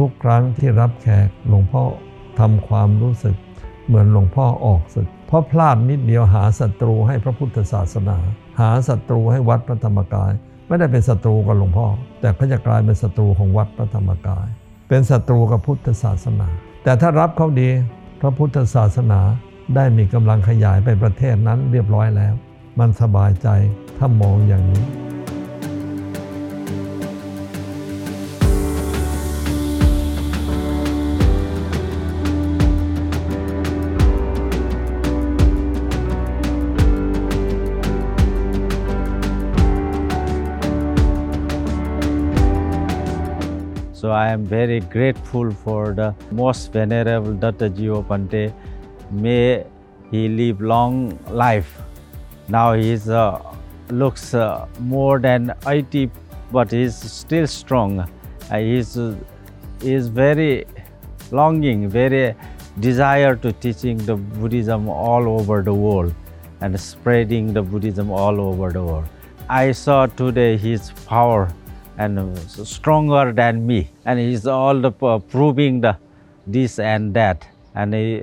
ทุกครั้งที่รับแขกหลวงพ่อทำความรู้สึก เหมือนหลวงพ่อออกศึก เพราะพลาดนิดเดียวหาศัตรูให้พระพุทธศาสนา หาศัตรูให้วัดพระธรรมกาย ไม่ได้เป็นศัตรูกับหลวงพ่อ แต่เขาจะกลายเป็นศัตรูของวัดพระธรรมกาย เป็นศัตรูกับพุทธศาสนา แต่ถ้ารับเขาดี พระพุทธศาสนาได้มีกำลังขยายไปประเทศนั้นเรียบร้อยแล้ว มันสบายใจถ้ามองอย่างนี้ I am very grateful for the most venerable Dr. Gio Pante. May he live long life. Now he uh, looks uh, more than 80, but he is still strong. Uh, uh, he is very longing, very desire to teaching the Buddhism all over the world and spreading the Buddhism all over the world. I saw today his power and uh, stronger than me, and he's all the, uh, proving the this and that. And he,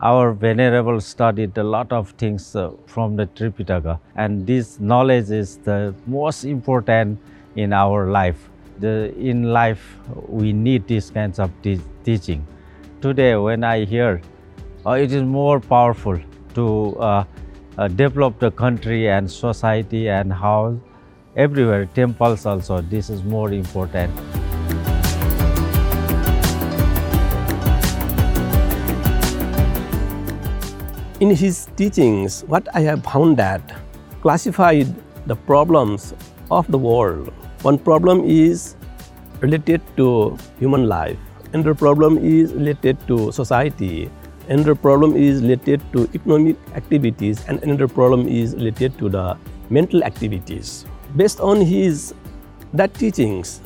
our venerable studied a lot of things uh, from the Tripitaka, and this knowledge is the most important in our life. The, in life, we need these kinds of te- teaching. Today, when I hear, uh, it is more powerful to uh, uh, develop the country and society and how everywhere, temples also, this is more important. In his teachings, what I have found that classified the problems of the world. One problem is related to human life, another problem is related to society, another problem is related to economic activities, and another problem is related to the mental activities. Based on his that teachings,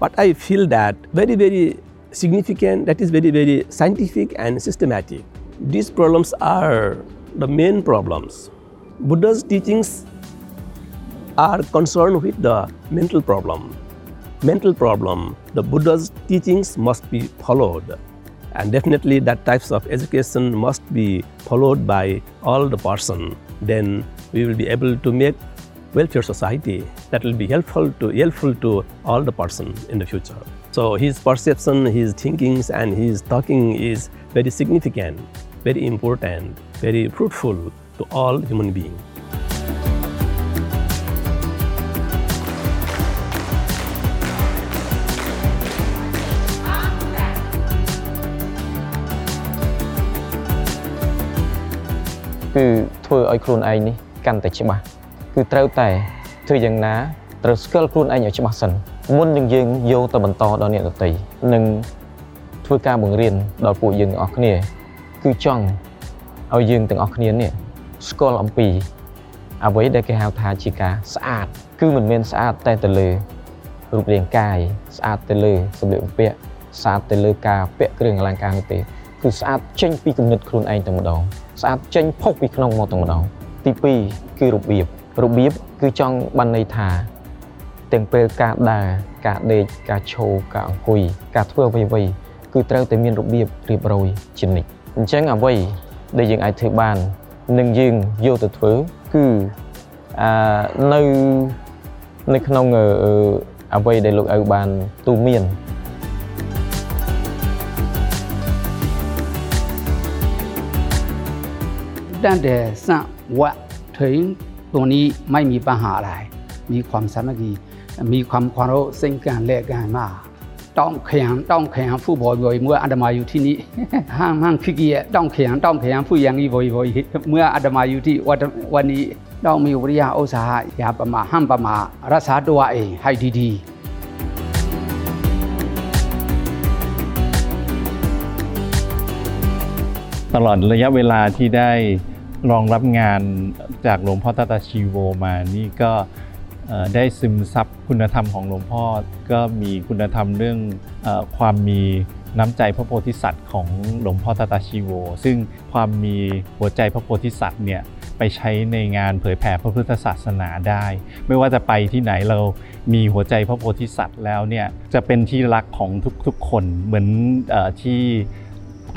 what I feel that very very significant, that is very very scientific and systematic. These problems are the main problems. Buddha's teachings are concerned with the mental problem. Mental problem, the Buddha's teachings must be followed. And definitely that types of education must be followed by all the person. Then we will be able to make welfare society that will be helpful to helpful to all the person in the future. So his perception, his thinkings, and his talking is very significant, very important, very fruitful to all human beings. គឺធ្វើឲ្យខ្លួនឯងនេះកាន់តែច្បាស់ គឺត្រូវតែធ្វើយ៉ាងណាត្រូវស្គាល់ខ្លួនឯងឲ្យច្បាស់សិនមុននឹងយើងយកទៅបន្តដល់អ្នកដទៃនិងធ្វើការបង្រៀនដល់ពួកយើងទាំងអស់គ្នា គឺចង់ឲ្យយើងទាំងអស់គ្នានេះស្គាល់អំពីអ្វីដែលគេហៅថាជាការស្អាត គឺមិនមែនស្អាតតែទៅលើរូបរាងកាយស្អាតទៅលើសម្លៀកបំពាក់ស្អាតទៅលើការពាក់គ្រឿងអលង្ការនោះទេគឺស្អាតចេញពីគំនិតខ្លួនឯងតែម្ដងស្អាតចេញផុសពីក្នុងមកតែម្ដងទី2គឺរបៀប របៀបគឺចង់បានន័យថាទាំងពេលការដើរការដេកការឈរការអង្គុយការធ្វើអ្វីៗគឺត្រូវតែមានរបៀបរៀបរយជានិច្ចអញ្ចឹងអ្វីដែលយើងអាចធ្វើបាននឹងយើងយកទៅធ្វើគឺអឺនៅនៅក្នុងអ្វីដែលលោកឪបានទូមានតាំងតែសវៈធិង ตรงนี้ไม่มีปัญหาอะไร มีความสามัคคีมีความเคามรพซึ่งกันและกันมากต้องแข่งต้องแข่งผู้บ่อยๆเมื่ออาตมาอยู่ที่นี่ห้างห้างขี้เกียจต้องแข่งต้องแข่งผู้ย่างนี้บ่อยๆเมื่ออาตมาอยู่ที่วัดวันนี้ต้องมีวิริยะอุตสาหะอย่าประมาห้ามประมารักษาตัวเองให้ดีๆตลอดระยะเวลาที่ได้ รองรับงานจากหลวงพ่อตาตาชีโวมานี่ก็ได้ซึมซับคุณธรรมของหลวงพ่อ ก็มีคุณธรรมเรื่องอความมีน้ำใจพระโพธิสัตว์ของหลวงพ่อตาตาชีโว ซึ่งความมีหัวใจพระโพธิสัตว์เนี่ยไปใช้ในงานเผยแผ่พระพุทธศาสนาได้ ไม่ว่าจะไปที่ไหนเรามีหัวใจพระโพธิสัตว์แล้วเนี่ยจะเป็นที่รักของทุกๆคนเหมือนอที่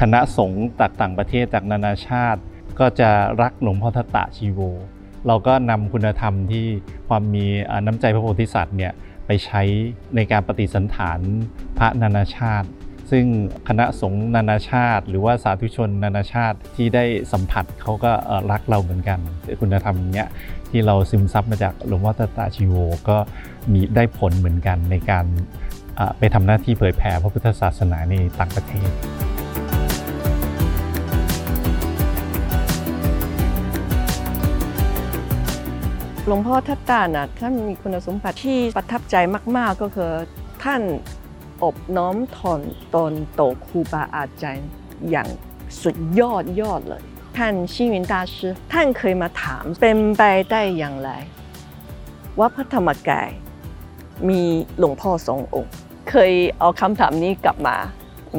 คณะสงฆ์จากต่างประเทศจากนานาชาติ ก็จะรักหลวงพ่อทัตตะชีโว เราก็นำคุณธรรมที่ความมีน้ำใจพระโพธิสัตว์เนี่ยไปใช้ในการปฏิสันฐานพระนานาชาติ ซึ่งคณะสงฆ์นานาชาติ หรือว่าสาธุชนนานาชาติที่ได้สัมผัสเขาก็รักเราเหมือนกัน คุณธรรมเนี้ยที่เราซึมซับมาจากหลวงพ่อตตาชิโวก็มีได้ผลเหมือนกันในการไปทำหน้าที่เผยแผ่พระพุทธศาสนาในต่างประเทศ ลวงพ่อทัตตาน่ะท่านมีคุณสมบัติที่ประทับใจมาก ๆ ก็คือ ท่านอบน้อมถ่อมตนโตครูบาอาจารย์อย่างสุดยอดยอดเลย ท่านชิวิน大师ท่านเคยมาถามเป็นไปได้อย่างไร ว่าพระธรรมกายมีหลวงพ่อสององค์ เคยเอาคำถามนี้กลับมา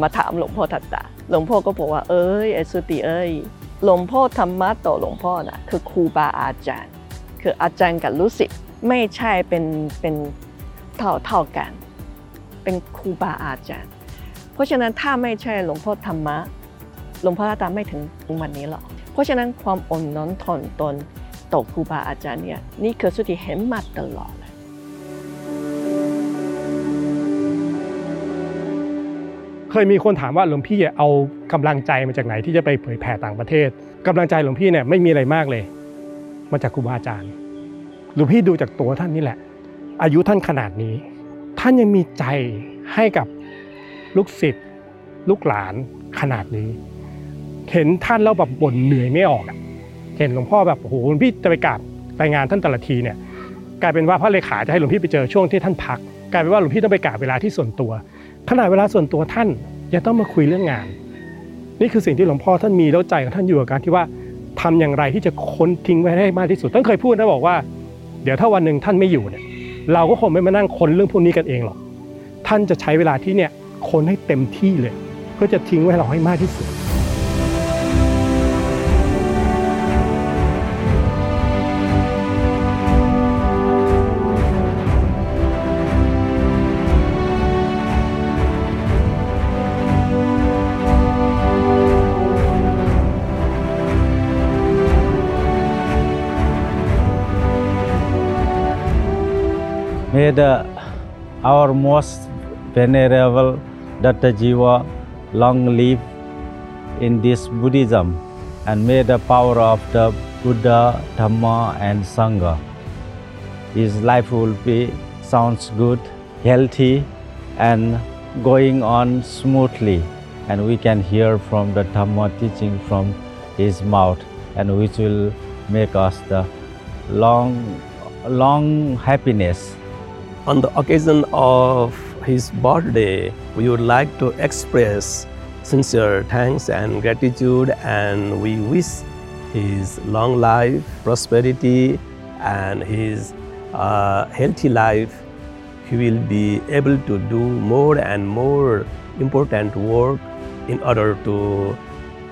มาถามหลวงพ่อทัตตาหลวงพ่อก็บอกว่าเอ้ยไอสุติเอ้ยหลวงพ่อธรรมะต่อหลวงพ่อน่ะคือครูบาอาจารย์ คืออาจารย์กับลูกศิษย์ไม่ใช่เป็นเป็นเท่าเท่ากัน เป็นครูบาอาจารย์ เพราะฉะนั้นถ้าไม่ใช่หลวงพ่อธรรมะหลวงพ่อตาไม่ถึงวันนี้หรอกเพราะฉะนั้นความอ่อนน้อมถ่อมตนต่อครูบาอาจารย์เนี่ยนี่คือสุดที่เห็นมาตลอดเลยเคยมีคนถามว่าหลวงพี่เอากำลังใจมาจากไหนที่จะไปเผยแผ่ต่างประเทศกำลังใจหลวงพี่เนี่ยไม่มีอะไรมากเลย มาจากครูบาอาจารย์ หลวงพี่ดูจากตัวท่านนี่แหละ อายุท่านขนาดนี้ ท่านยังมีใจให้กับลูกศิษย์ลูกหลานขนาดนี้ เห็นท่านแล้วแบบบ่นเหนื่อยไม่ออกเห็นหลวงพ่อแบบโอ้โหหลวงพี่จะไปกราบรายงานท่านแต่ละทีเนี่ยกลายเป็นว่าพระเลขาจะให้หลวงพี่ไปเจอช่วงที่ท่านพัก กลายเป็นว่าหลวงพี่ต้องไปกราบเวลาที่ส่วนตัวขนาดเวลาส่วนตัวท่านยังต้องมาคุยเรื่องงาน นี่คือสิ่งที่หลวงพ่อท่านมีแล้วใจของท่านอยู่กับการที่ว่า ทำอย่างไรที่จะค้นทิ้งไว้ให้มากที่สุดท่านเคยพูดนะบอกว่า เดี๋ยวถ้าวันหนึ่งท่านไม่อยู่เนี่ย เราก็คงไม่มานั่งค้นเรื่องพวกนี้กันเองหรอก ท่านจะใช้เวลาที่เนี่ยค้นให้เต็มที่เลย เพื่อจะทิ้งไว้เราให้มากที่สุด May the, our most venerable Datta Jiva long live in this Buddhism and may the power of the Buddha, Dhamma and Sangha. His life will be sounds good, healthy and going on smoothly and we can hear from the Dhamma teaching from his mouth and which will make us the long long happiness On the occasion of his birthday, we would like to express sincere thanks and gratitude, and we wish his long life, prosperity, and his uh, healthy life. He will be able to do more and more important work in order to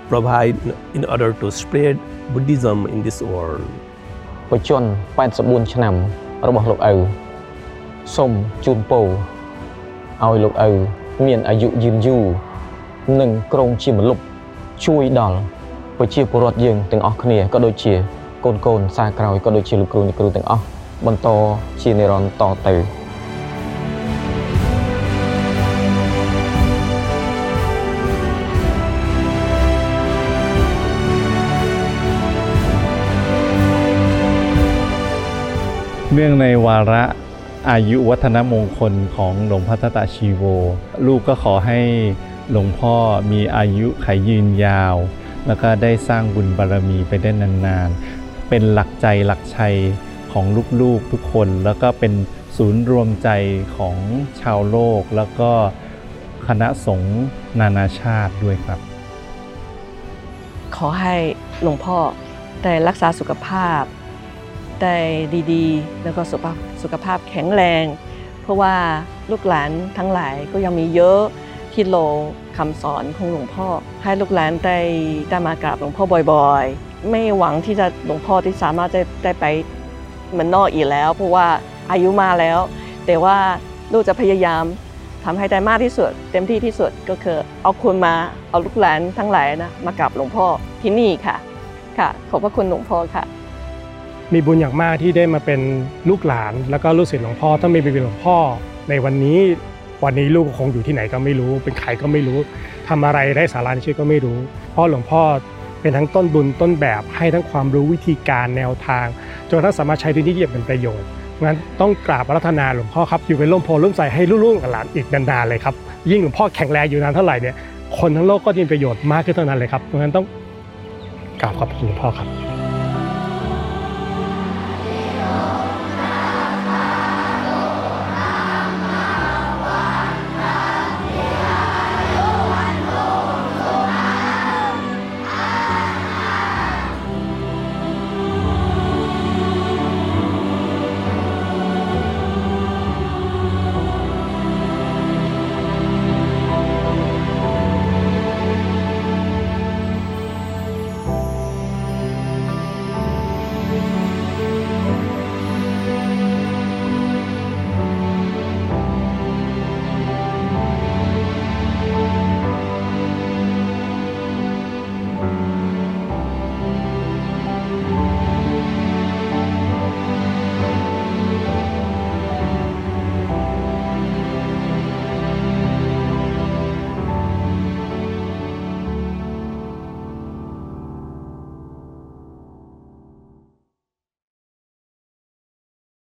provide, in order to spread Buddhism in this world. បច្ចុប្បន្ន84ឆ្នាំរបស់លោកឪ សូមជូនពរឲ្យលោកឪមានអាយុយឺនយូរនិងក្រុងជាម្លប់ជួយដល់ប្រជាពលរដ្ឋយើងទាំងអស់គ្នាក៏ដូចជាកូនកូនសាក្រោយក៏ដូចជាលោកគ្រូអ្នកគ្រូទាំងអស់បន្តជានិរន្តរ៍តទៅ เนื่องในวาระ อายุวัฒนมงคลของหลวงพ่อทัตตาชีโว ลูกก็ขอให้หลวงพ่อมีอายุขายยืนยาว แล้วก็ได้สร้างบุญบารมีไปได้นานๆ เป็นหลักใจหลักชัยของลูกๆทุกคน แล้วก็เป็นศูนย์รวมใจของชาวโลก แล้วก็คณะสงฆ์นานาชาติด้วยครับ ขอให้หลวงพ่อได้รักษาสุขภาพ ได้ดีๆ แล้วก็สุขภาพสุขภาพแข็งแรง เพราะว่าลูกหลานทั้งหลายก็ยังมีเยอะที่โลคำสอนของหลวงพ่อ ให้ลูกหลานได้ได้มากราบหลวงพ่อบ่อยๆ ไม่หวังที่จะหลวงพ่อที่สามารถจะได้ไปเหมือนนอกอีกแล้ว เพราะว่าอายุมาแล้ว แต่ว่าลูกจะพยายามทำให้ได้มากที่สุด เต็มที่ที่สุดก็คือ เอาคนมาเอาลูกหลานทั้งหลายนะมากราบหลวงพ่อที่นี่ค่ะค่ะ ขอบพระคุณหลวงพ่อค่ะ มีบุญอย่างมากที่ได้มาเป็นลูกหลาน แล้วก็ลูกศิษย์หลวงพ่อถ้าไม่เป็นหลวงพ่อ ในวันนี้วันนี้ลูกคงอยู่ที่ไหนก็ไม่รู้ เป็นใครก็ไม่รู้ทำอะไรได้สาระในชีวิตก็ไม่รู้ เพราะหลวงพ่อเป็นทั้งต้นบุญต้นแบบให้ทั้งความรู้วิธีการแนวทางจนทั่งสามารถใช้ที่นี่อย่างเป็นประโยชน์งั้นต้องกราบรัธนาหลวงพ่อครับอยู่เป็นร่มโพล่มใสให้ลูกๆหลานอีกนานๆเลยครับยิ่งหลวงพ่อแข็งแรงอยู่นานเท่าไหร่เนี่ยคนทั้งโลกก็จะมีประโยชน์มากขึ้นเท่านั้นเลยครับเพราะฉะนั้นต้องกราบขอบคุณหลวงพ่อครับ